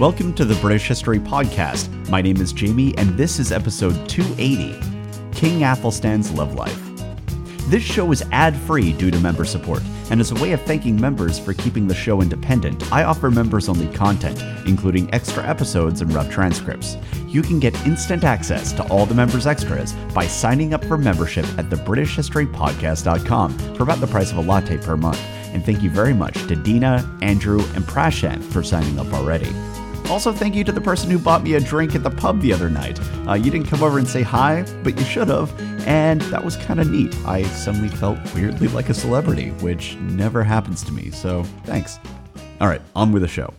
Welcome to the British History Podcast. My name is Jamie, and this is episode 280 King Athelstan's Love Life. This show is ad free due to member support, and as a way of thanking members for keeping the show independent, I offer members only content, including extra episodes and rough transcripts. You can get instant access to all the members' extras by signing up for membership at thebritishhistorypodcast.com for about the price of a latte per month. And thank you very much to Dina, Andrew, and Prashant for signing up already. Also, thank you to the person who bought me a drink at the pub the other night. Uh, you didn't come over and say hi, but you should have, and that was kind of neat. I suddenly felt weirdly like a celebrity, which never happens to me, so thanks. All right, on with the show.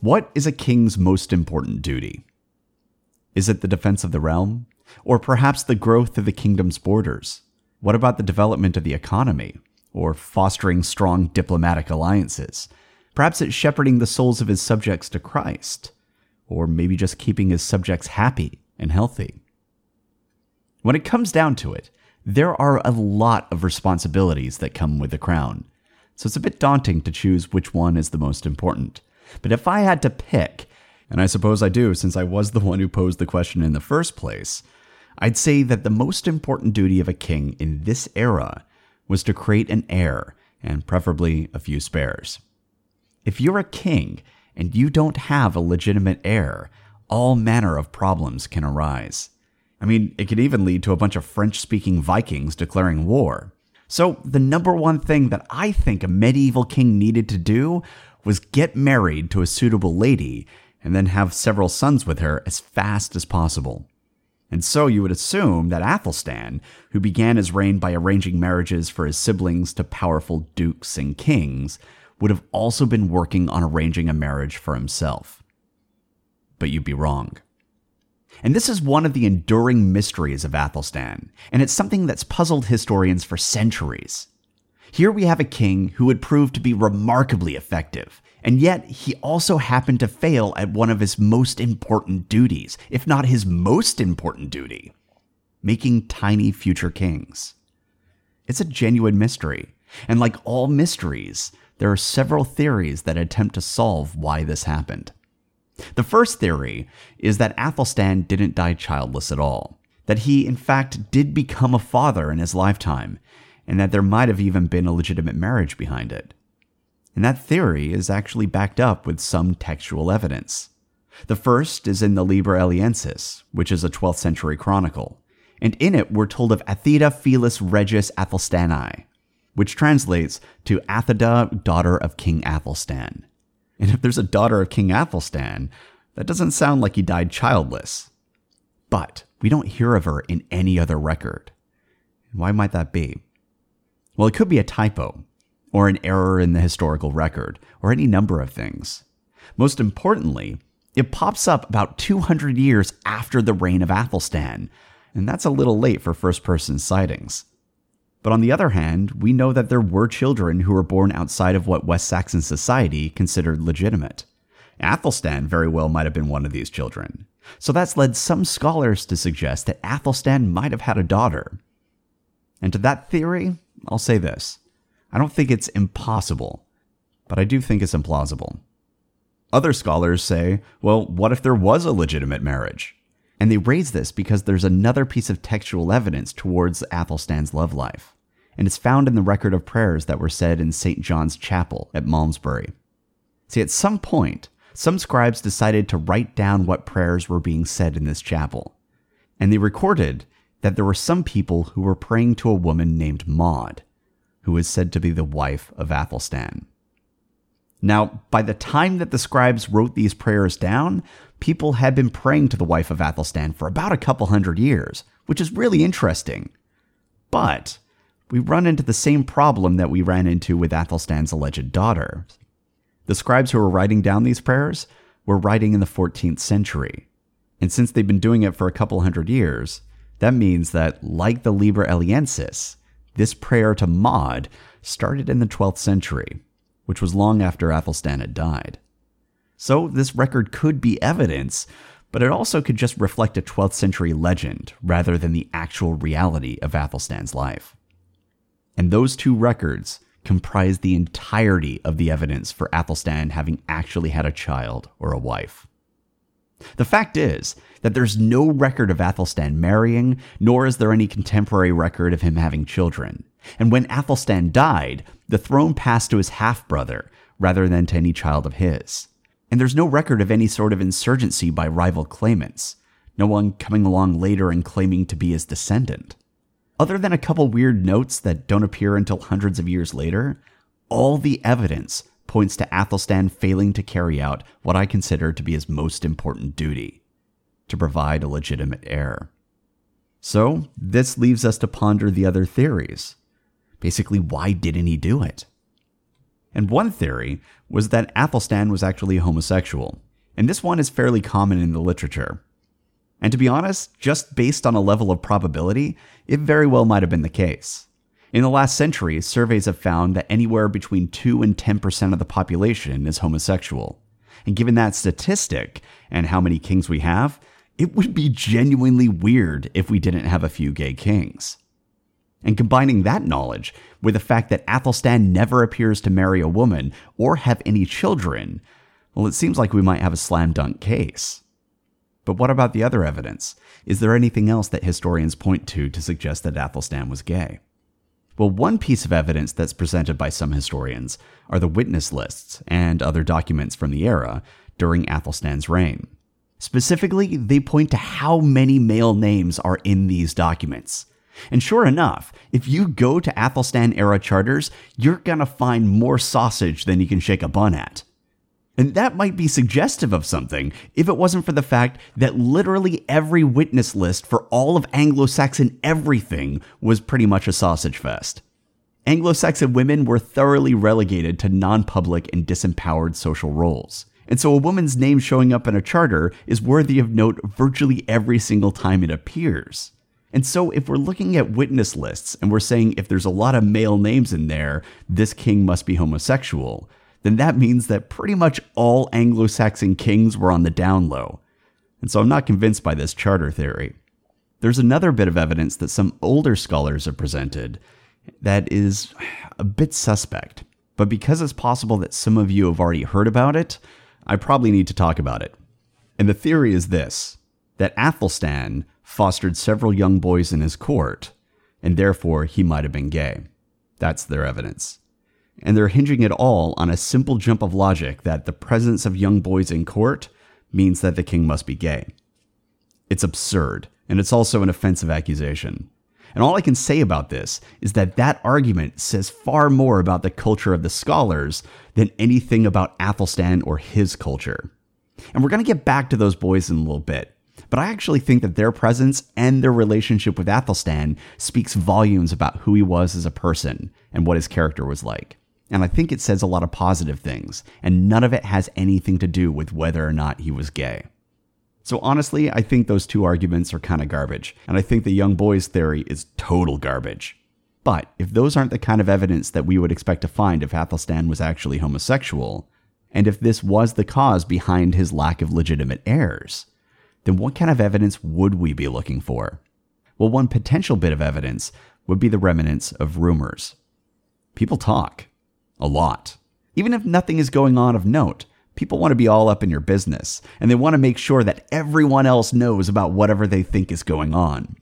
What is a king's most important duty? Is it the defense of the realm? Or perhaps the growth of the kingdom's borders? What about the development of the economy? Or fostering strong diplomatic alliances? Perhaps it's shepherding the souls of his subjects to Christ, or maybe just keeping his subjects happy and healthy. When it comes down to it, there are a lot of responsibilities that come with the crown, so it's a bit daunting to choose which one is the most important. But if I had to pick, and I suppose I do since I was the one who posed the question in the first place, I'd say that the most important duty of a king in this era was to create an heir and preferably a few spares. If you're a king and you don't have a legitimate heir, all manner of problems can arise. I mean, it could even lead to a bunch of French speaking Vikings declaring war. So, the number one thing that I think a medieval king needed to do was get married to a suitable lady and then have several sons with her as fast as possible. And so you would assume that Athelstan, who began his reign by arranging marriages for his siblings to powerful dukes and kings, would have also been working on arranging a marriage for himself. But you'd be wrong. And this is one of the enduring mysteries of Athelstan, and it's something that's puzzled historians for centuries. Here we have a king who would prove to be remarkably effective, and yet he also happened to fail at one of his most important duties, if not his most important duty making tiny future kings. It's a genuine mystery, and like all mysteries, there are several theories that attempt to solve why this happened. The first theory is that Athelstan didn't die childless at all, that he, in fact, did become a father in his lifetime, and that there might have even been a legitimate marriage behind it. And that theory is actually backed up with some textual evidence. The first is in the Liber Eliensis, which is a 12th century chronicle, and in it we're told of Athida Felis Regis Athelstani, which translates to Athida, daughter of King Athelstan. And if there's a daughter of King Athelstan, that doesn't sound like he died childless. But we don't hear of her in any other record. Why might that be? Well, it could be a typo, or an error in the historical record, or any number of things. Most importantly, it pops up about 200 years after the reign of Athelstan, and that's a little late for first person sightings. But on the other hand, we know that there were children who were born outside of what West Saxon society considered legitimate. Athelstan very well might have been one of these children. So that's led some scholars to suggest that Athelstan might have had a daughter. And to that theory, I'll say this I don't think it's impossible, but I do think it's implausible. Other scholars say, well, what if there was a legitimate marriage? And they raise this because there's another piece of textual evidence towards Athelstan's love life. And it's found in the record of prayers that were said in St. John's Chapel at Malmesbury. See, at some point, some scribes decided to write down what prayers were being said in this chapel. And they recorded that there were some people who were praying to a woman named Maud, who is said to be the wife of Athelstan. Now, by the time that the scribes wrote these prayers down, people had been praying to the wife of Athelstan for about a couple hundred years, which is really interesting. But we run into the same problem that we ran into with Athelstan's alleged daughter. The scribes who were writing down these prayers were writing in the 14th century. And since they've been doing it for a couple hundred years, that means that, like the Liber Eliensis, this prayer to Maud started in the 12th century which was long after Athelstan had died. So, this record could be evidence, but it also could just reflect a 12th century legend rather than the actual reality of Athelstan's life. And those two records comprise the entirety of the evidence for Athelstan having actually had a child or a wife. The fact is that there's no record of Athelstan marrying, nor is there any contemporary record of him having children. And when Athelstan died, the throne passed to his half brother rather than to any child of his. And there's no record of any sort of insurgency by rival claimants, no one coming along later and claiming to be his descendant. Other than a couple weird notes that don't appear until hundreds of years later, all the evidence points to Athelstan failing to carry out what I consider to be his most important duty to provide a legitimate heir. So, this leaves us to ponder the other theories. Basically, why didn't he do it? And one theory was that Athelstan was actually homosexual, and this one is fairly common in the literature. And to be honest, just based on a level of probability, it very well might have been the case. In the last century, surveys have found that anywhere between 2 and 10% of the population is homosexual. And given that statistic and how many kings we have, it would be genuinely weird if we didn't have a few gay kings. And combining that knowledge with the fact that Athelstan never appears to marry a woman or have any children, well, it seems like we might have a slam dunk case. But what about the other evidence? Is there anything else that historians point to to suggest that Athelstan was gay? Well, one piece of evidence that's presented by some historians are the witness lists and other documents from the era during Athelstan's reign. Specifically, they point to how many male names are in these documents. And sure enough, if you go to Athelstan era charters, you're gonna find more sausage than you can shake a bun at. And that might be suggestive of something if it wasn't for the fact that literally every witness list for all of Anglo Saxon everything was pretty much a sausage fest. Anglo Saxon women were thoroughly relegated to non public and disempowered social roles. And so a woman's name showing up in a charter is worthy of note virtually every single time it appears. And so, if we're looking at witness lists and we're saying if there's a lot of male names in there, this king must be homosexual, then that means that pretty much all Anglo Saxon kings were on the down low. And so I'm not convinced by this charter theory. There's another bit of evidence that some older scholars have presented that is a bit suspect. But because it's possible that some of you have already heard about it, I probably need to talk about it. And the theory is this that Athelstan fostered several young boys in his court, and therefore he might have been gay. That's their evidence and they're hinging it all on a simple jump of logic that the presence of young boys in court means that the king must be gay. It's absurd, and it's also an offensive accusation. And all I can say about this is that that argument says far more about the culture of the scholars than anything about Athelstan or his culture. And we're going to get back to those boys in a little bit. But I actually think that their presence and their relationship with Athelstan speaks volumes about who he was as a person and what his character was like. And I think it says a lot of positive things, and none of it has anything to do with whether or not he was gay. So honestly, I think those two arguments are kind of garbage, and I think the young boys theory is total garbage. But if those aren't the kind of evidence that we would expect to find if Athelstan was actually homosexual, and if this was the cause behind his lack of legitimate heirs, then what kind of evidence would we be looking for? Well, one potential bit of evidence would be the remnants of rumors. People talk a lot. Even if nothing is going on of note, people want to be all up in your business, and they want to make sure that everyone else knows about whatever they think is going on.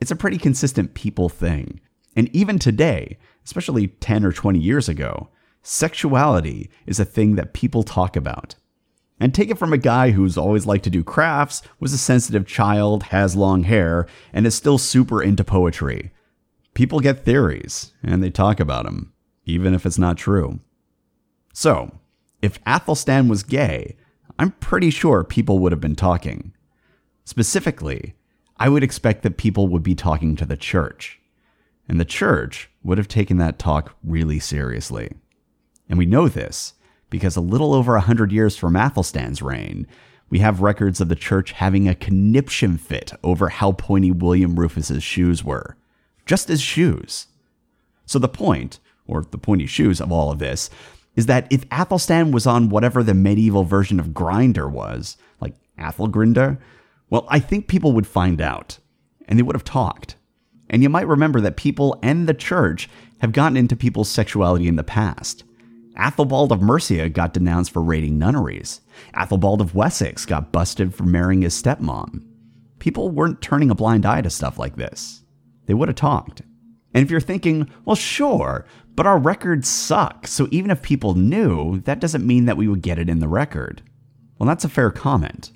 It's a pretty consistent people thing. And even today, especially 10 or 20 years ago, sexuality is a thing that people talk about. And take it from a guy who's always liked to do crafts, was a sensitive child, has long hair, and is still super into poetry. People get theories, and they talk about them even if it's not true. So, if Athelstan was gay, I'm pretty sure people would have been talking. Specifically, I would expect that people would be talking to the church. And the church would have taken that talk really seriously. And we know this because a little over a hundred years from Athelstan's reign, we have records of the church having a conniption fit over how pointy William Rufus's shoes were. Just as shoes. So the point or the pointy shoes of all of this, is that if Athelstan was on whatever the medieval version of Grindr was, like Athelgrinder, well, I think people would find out, and they would have talked. And you might remember that people and the church have gotten into people's sexuality in the past. Athelbald of Mercia got denounced for raiding nunneries. Athelbald of Wessex got busted for marrying his stepmom. People weren't turning a blind eye to stuff like this. They would have talked. And if you're thinking, well, sure, but our records suck, so even if people knew, that doesn't mean that we would get it in the record. Well, that's a fair comment.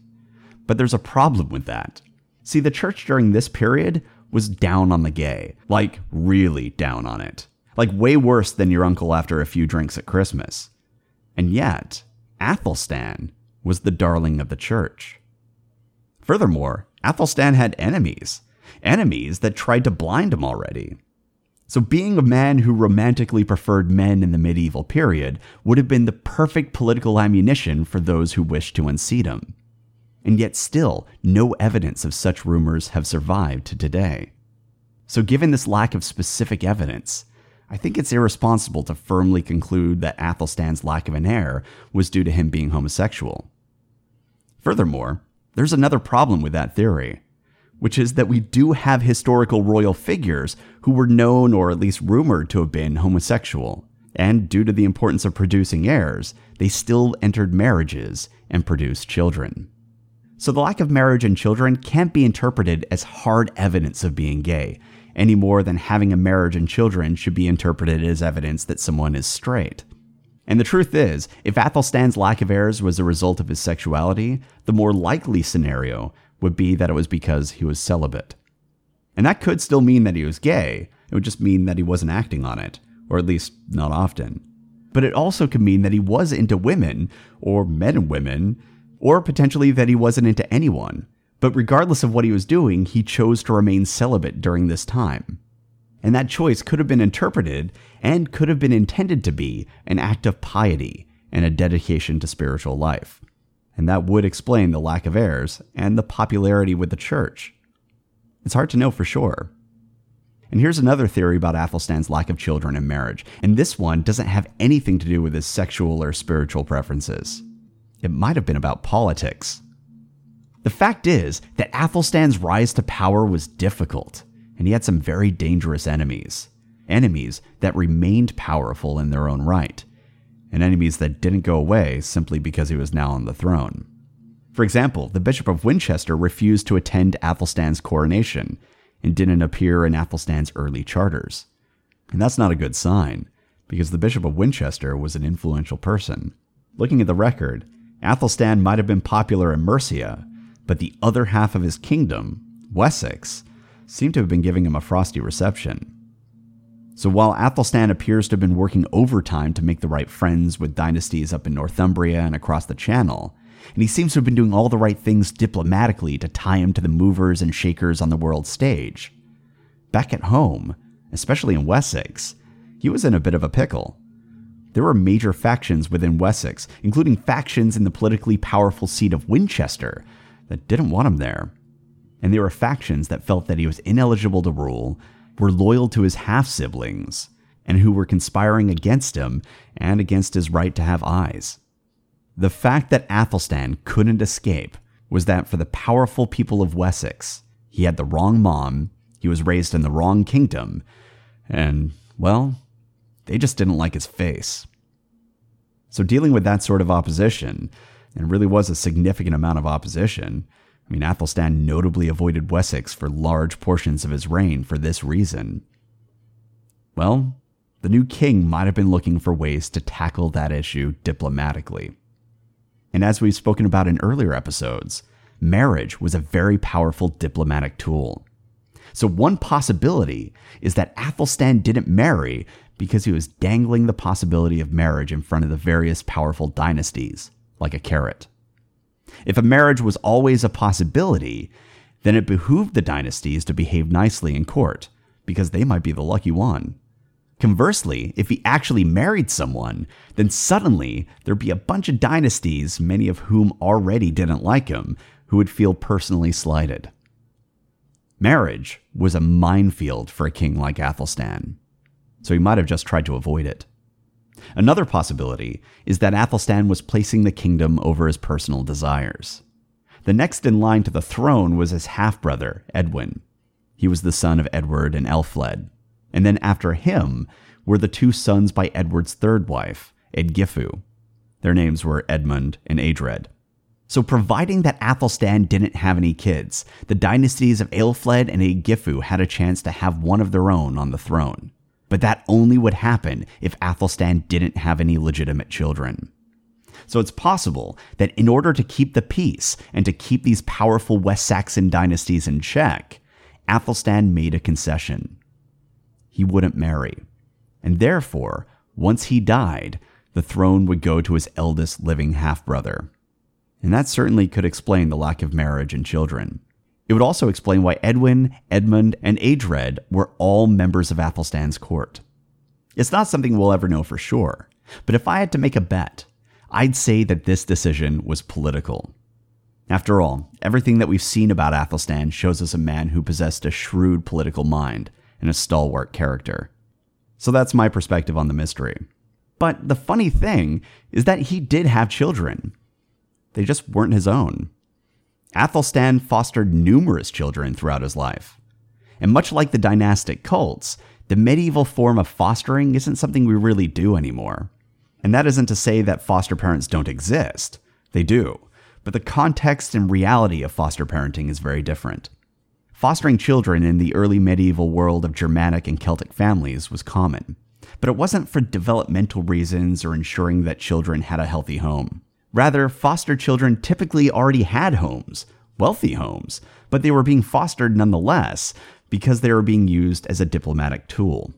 But there's a problem with that. See, the church during this period was down on the gay, like really down on it. Like way worse than your uncle after a few drinks at Christmas. And yet, Athelstan was the darling of the church. Furthermore, Athelstan had enemies, enemies that tried to blind him already. So, being a man who romantically preferred men in the medieval period would have been the perfect political ammunition for those who wished to unseat him. And yet, still, no evidence of such rumors have survived to today. So, given this lack of specific evidence, I think it's irresponsible to firmly conclude that Athelstan's lack of an heir was due to him being homosexual. Furthermore, there's another problem with that theory which is that we do have historical royal figures who were known or at least rumored to have been homosexual. And due to the importance of producing heirs, they still entered marriages and produced children. So the lack of marriage and children can't be interpreted as hard evidence of being gay, any more than having a marriage and children should be interpreted as evidence that someone is straight. And the truth is, if Athelstan's lack of heirs was a result of his sexuality, the more likely scenario would be that it was because he was celibate. And that could still mean that he was gay, it would just mean that he wasn't acting on it, or at least not often. But it also could mean that he was into women, or men and women, or potentially that he wasn't into anyone. But regardless of what he was doing, he chose to remain celibate during this time. And that choice could have been interpreted and could have been intended to be an act of piety and a dedication to spiritual life and that would explain the lack of heirs and the popularity with the church. It's hard to know for sure. And here's another theory about Athelstan's lack of children and marriage, and this one doesn't have anything to do with his sexual or spiritual preferences. It might have been about politics. The fact is that Athelstan's rise to power was difficult, and he had some very dangerous enemies. Enemies that remained powerful in their own right and enemies that didn't go away simply because he was now on the throne. For example, the Bishop of Winchester refused to attend Athelstan's coronation and didn't appear in Athelstan's early charters. And that's not a good sign, because the Bishop of Winchester was an influential person. Looking at the record, Athelstan might have been popular in Mercia, but the other half of his kingdom, Wessex, seemed to have been giving him a frosty reception. So while Athelstan appears to have been working overtime to make the right friends with dynasties up in Northumbria and across the Channel, and he seems to have been doing all the right things diplomatically to tie him to the movers and shakers on the world stage, back at home, especially in Wessex, he was in a bit of a pickle. There were major factions within Wessex, including factions in the politically powerful seat of Winchester, that didn't want him there. And there were factions that felt that he was ineligible to rule were loyal to his half siblings and who were conspiring against him and against his right to have eyes. The fact that Athelstan couldn't escape was that for the powerful people of Wessex, he had the wrong mom, he was raised in the wrong kingdom, and, well, they just didn't like his face. So, dealing with that sort of opposition, and really was a significant amount of opposition, I mean, Athelstan notably avoided Wessex for large portions of his reign for this reason. Well, the new king might have been looking for ways to tackle that issue diplomatically. And as we've spoken about in earlier episodes, marriage was a very powerful diplomatic tool. So, one possibility is that Athelstan didn't marry because he was dangling the possibility of marriage in front of the various powerful dynasties, like a carrot. If a marriage was always a possibility, then it behooved the dynasties to behave nicely in court, because they might be the lucky one. Conversely, if he actually married someone, then suddenly there'd be a bunch of dynasties, many of whom already didn't like him, who would feel personally slighted. Marriage was a minefield for a king like Athelstan, so he might have just tried to avoid it. Another possibility is that Athelstan was placing the kingdom over his personal desires. The next in line to the throne was his half brother, Edwin. He was the son of Edward and Elfled. And then after him were the two sons by Edward's third wife, Eadgifu. Their names were Edmund and Adred. So, providing that Athelstan didn't have any kids, the dynasties of Aelfled and Eadgifu had a chance to have one of their own on the throne. But that only would happen if Athelstan didn't have any legitimate children. So it's possible that in order to keep the peace and to keep these powerful West Saxon dynasties in check, Athelstan made a concession. He wouldn't marry. And therefore, once he died, the throne would go to his eldest living half brother. And that certainly could explain the lack of marriage and children. It would also explain why Edwin, Edmund, and Adred were all members of Athelstan's court. It's not something we'll ever know for sure, but if I had to make a bet, I'd say that this decision was political. After all, everything that we've seen about Athelstan shows us a man who possessed a shrewd political mind and a stalwart character. So that's my perspective on the mystery. But the funny thing is that he did have children. They just weren't his own. Athelstan fostered numerous children throughout his life. And much like the dynastic cults, the medieval form of fostering isn't something we really do anymore. And that isn't to say that foster parents don't exist. They do. But the context and reality of foster parenting is very different. Fostering children in the early medieval world of Germanic and Celtic families was common, but it wasn't for developmental reasons or ensuring that children had a healthy home. Rather, foster children typically already had homes, wealthy homes, but they were being fostered nonetheless because they were being used as a diplomatic tool.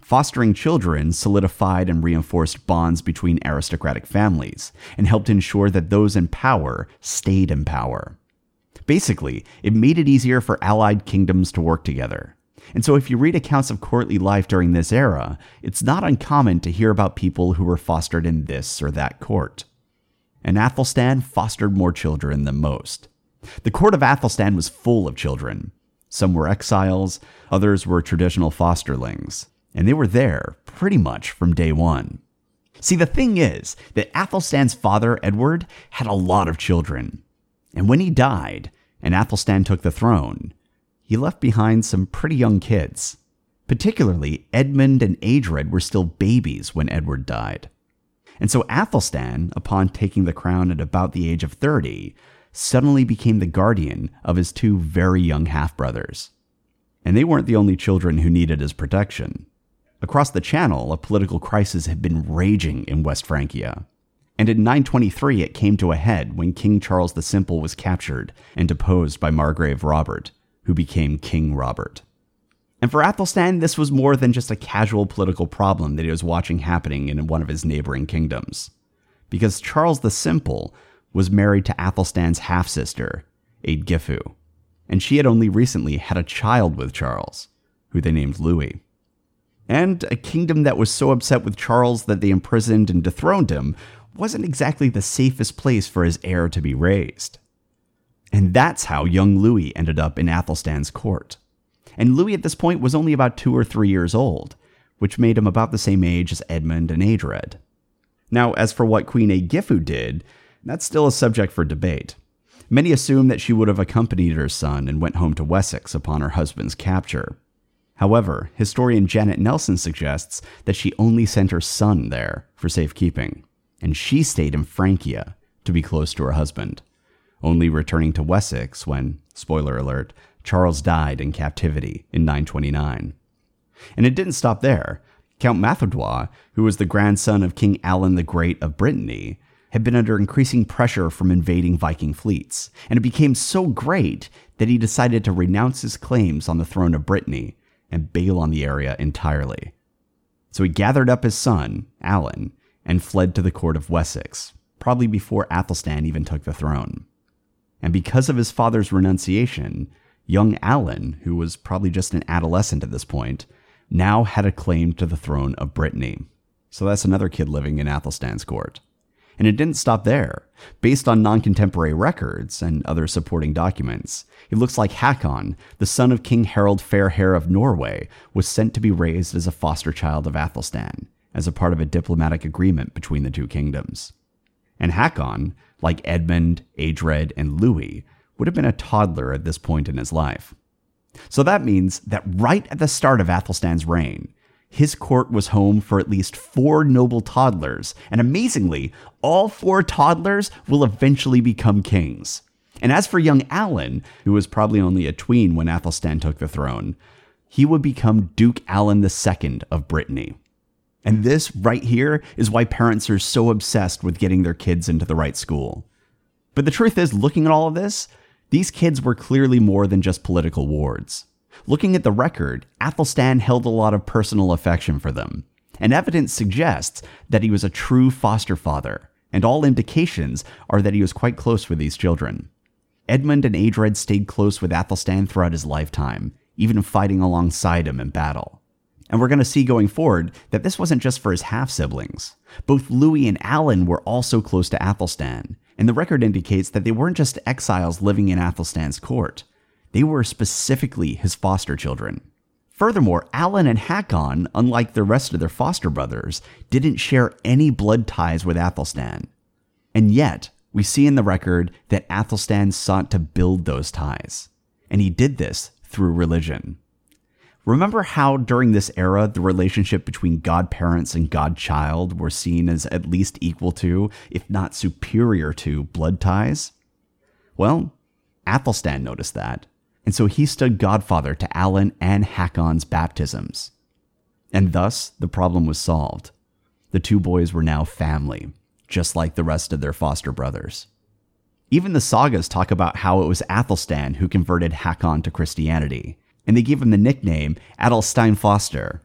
Fostering children solidified and reinforced bonds between aristocratic families and helped ensure that those in power stayed in power. Basically, it made it easier for allied kingdoms to work together. And so, if you read accounts of courtly life during this era, it's not uncommon to hear about people who were fostered in this or that court. And Athelstan fostered more children than most. The court of Athelstan was full of children. Some were exiles, others were traditional fosterlings and they were there pretty much from day one. See, the thing is that Athelstan's father, Edward, had a lot of children. And when he died, and Athelstan took the throne, he left behind some pretty young kids. Particularly, Edmund and Adred were still babies when Edward died. And so Athelstan, upon taking the crown at about the age of 30, suddenly became the guardian of his two very young half brothers. And they weren't the only children who needed his protection. Across the channel, a political crisis had been raging in West Francia. And in 923, it came to a head when King Charles the Simple was captured and deposed by Margrave Robert, who became King Robert. And for Athelstan, this was more than just a casual political problem that he was watching happening in one of his neighboring kingdoms. Because Charles the Simple was married to Athelstan's half sister, Eadgifu, and she had only recently had a child with Charles, who they named Louis and a kingdom that was so upset with Charles that they imprisoned and dethroned him wasn't exactly the safest place for his heir to be raised. And that's how young Louis ended up in Athelstan's court. And Louis at this point was only about two or three years old, which made him about the same age as Edmund and Adred. Now, as for what Queen Eadgifu did, that's still a subject for debate. Many assume that she would have accompanied her son and went home to Wessex upon her husband's capture. However, historian Janet Nelson suggests that she only sent her son there for safekeeping, and she stayed in Francia to be close to her husband, only returning to Wessex when, spoiler alert, Charles died in captivity in 929. And it didn't stop there. Count Mathedois, who was the grandson of King Alan the Great of Brittany, had been under increasing pressure from invading Viking fleets, and it became so great that he decided to renounce his claims on the throne of Brittany and bail on the area entirely. So he gathered up his son, Alan, and fled to the court of Wessex, probably before Athelstan even took the throne. And because of his father's renunciation, young Alan, who was probably just an adolescent at this point, now had a claim to the throne of Brittany. So that's another kid living in Athelstan's court. And it didn't stop there. Based on non contemporary records and other supporting documents, it looks like Hakon, the son of King Harald Fairhair of Norway, was sent to be raised as a foster child of Athelstan, as a part of a diplomatic agreement between the two kingdoms. And Hakon, like Edmund, Adred, and Louis, would have been a toddler at this point in his life. So that means that right at the start of Athelstan's reign, his court was home for at least four noble toddlers, and amazingly, all four toddlers will eventually become kings. And as for young Alan, who was probably only a tween when Athelstan took the throne, he would become Duke Alan II of Brittany. And this right here is why parents are so obsessed with getting their kids into the right school. But the truth is, looking at all of this, these kids were clearly more than just political wards. Looking at the record, Athelstan held a lot of personal affection for them, and evidence suggests that he was a true foster father, and all indications are that he was quite close with these children. Edmund and Adred stayed close with Athelstan throughout his lifetime, even fighting alongside him in battle. And we're going to see going forward that this wasn't just for his half siblings. Both Louis and Alan were also close to Athelstan, and the record indicates that they weren't just exiles living in Athelstan's court, they were specifically his foster children. Furthermore, Alan and Hakon, unlike the rest of their foster brothers, didn't share any blood ties with Athelstan. And yet, we see in the record that Athelstan sought to build those ties. And he did this through religion. Remember how during this era the relationship between godparents and godchild were seen as at least equal to, if not superior to, blood ties? Well, Athelstan noticed that, and so he stood godfather to Alan and Hakon's baptisms. And thus, the problem was solved. The two boys were now family, just like the rest of their foster brothers. Even the sagas talk about how it was Athelstan who converted Hakon to Christianity, and they gave him the nickname Adelstein Foster,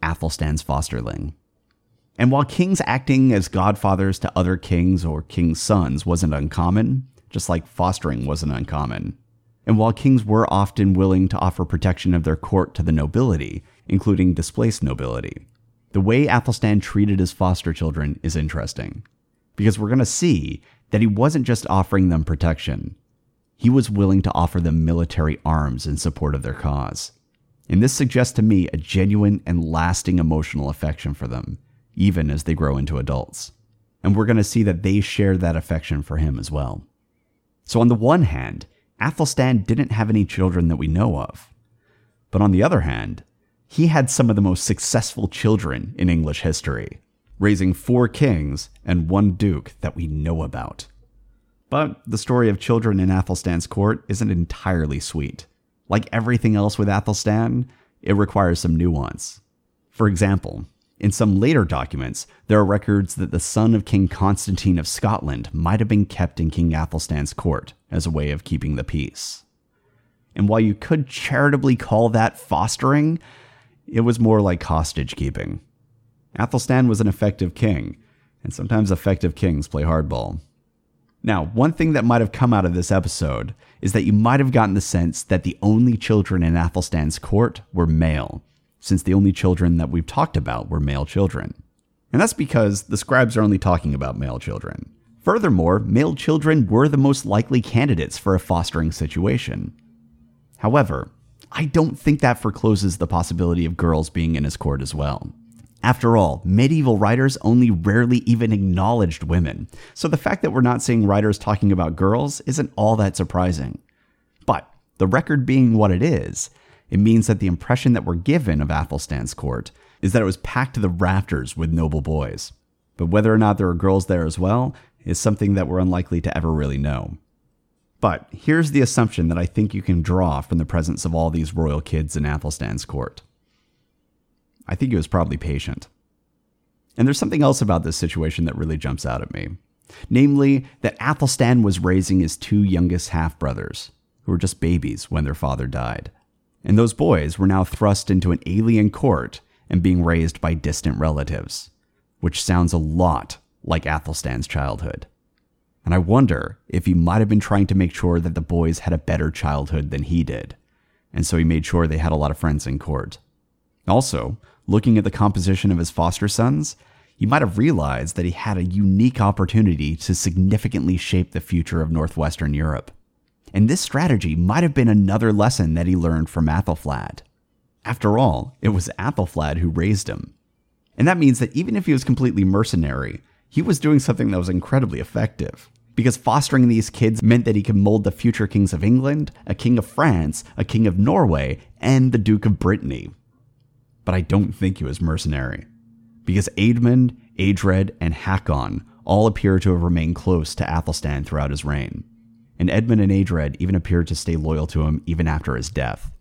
Athelstan's fosterling. And while kings acting as godfathers to other kings or kings' sons wasn't uncommon, just like fostering wasn't uncommon, and while kings were often willing to offer protection of their court to the nobility, including displaced nobility, the way Athelstan treated his foster children is interesting. Because we're going to see that he wasn't just offering them protection, he was willing to offer them military arms in support of their cause. And this suggests to me a genuine and lasting emotional affection for them, even as they grow into adults. And we're going to see that they share that affection for him as well. So, on the one hand, Athelstan didn't have any children that we know of. But on the other hand, he had some of the most successful children in English history, raising four kings and one duke that we know about. But the story of children in Athelstan's court isn't entirely sweet. Like everything else with Athelstan, it requires some nuance. For example, in some later documents, there are records that the son of King Constantine of Scotland might have been kept in King Athelstan's court as a way of keeping the peace. And while you could charitably call that fostering, it was more like hostage keeping. Athelstan was an effective king, and sometimes effective kings play hardball. Now, one thing that might have come out of this episode is that you might have gotten the sense that the only children in Athelstan's court were male, since the only children that we've talked about were male children. And that's because the scribes are only talking about male children. Furthermore, male children were the most likely candidates for a fostering situation. However, I don't think that forecloses the possibility of girls being in his court as well. After all, medieval writers only rarely even acknowledged women, so the fact that we're not seeing writers talking about girls isn't all that surprising. But the record being what it is, it means that the impression that we're given of Athelstan's court is that it was packed to the rafters with noble boys. But whether or not there are girls there as well is something that we're unlikely to ever really know. But here's the assumption that I think you can draw from the presence of all these royal kids in Athelstan's court. I think he was probably patient. And there's something else about this situation that really jumps out at me. Namely, that Athelstan was raising his two youngest half brothers, who were just babies when their father died and those boys were now thrust into an alien court and being raised by distant relatives, which sounds a lot like Athelstan's childhood. And I wonder if he might have been trying to make sure that the boys had a better childhood than he did, and so he made sure they had a lot of friends in court. Also, looking at the composition of his foster sons, he might have realized that he had a unique opportunity to significantly shape the future of Northwestern Europe and this strategy might have been another lesson that he learned from Athelflaed. After all, it was Athelflaed who raised him. And that means that even if he was completely mercenary, he was doing something that was incredibly effective. Because fostering these kids meant that he could mold the future kings of England, a king of France, a king of Norway, and the Duke of Brittany. But I don't think he was mercenary. Because Edmund, Adred, and Hakon all appear to have remained close to Athelstan throughout his reign, and Edmund and Adred even appeared to stay loyal to him even after his death.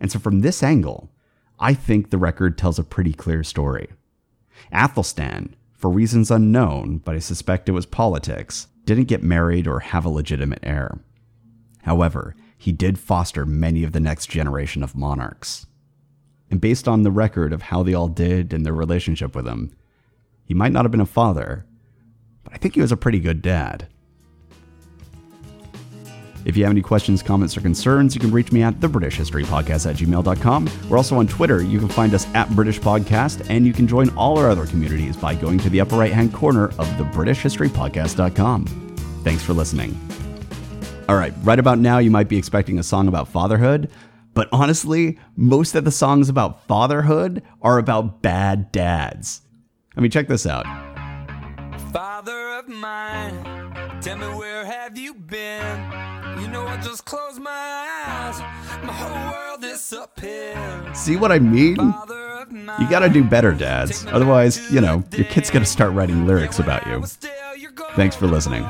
And so, from this angle, I think the record tells a pretty clear story. Athelstan, for reasons unknown, but I suspect it was politics, didn't get married or have a legitimate heir. However, he did foster many of the next generation of monarchs. And based on the record of how they all did and their relationship with him, he might not have been a father, but I think he was a pretty good dad. If you have any questions, comments, or concerns, you can reach me at the British History Podcast at gmail.com. We're also on Twitter. You can find us at British Podcast, and you can join all our other communities by going to the upper right hand corner of the British History Podcast.com. Thanks for listening. All right, right about now, you might be expecting a song about fatherhood, but honestly, most of the songs about fatherhood are about bad dads. I mean, check this out. Father of mine, tell me where have you been? You know, I just close my eyes, my whole world disappears. See what I mean? You gotta do better, dads. Otherwise, you know, your kid's gonna start writing lyrics about you. Thanks for listening.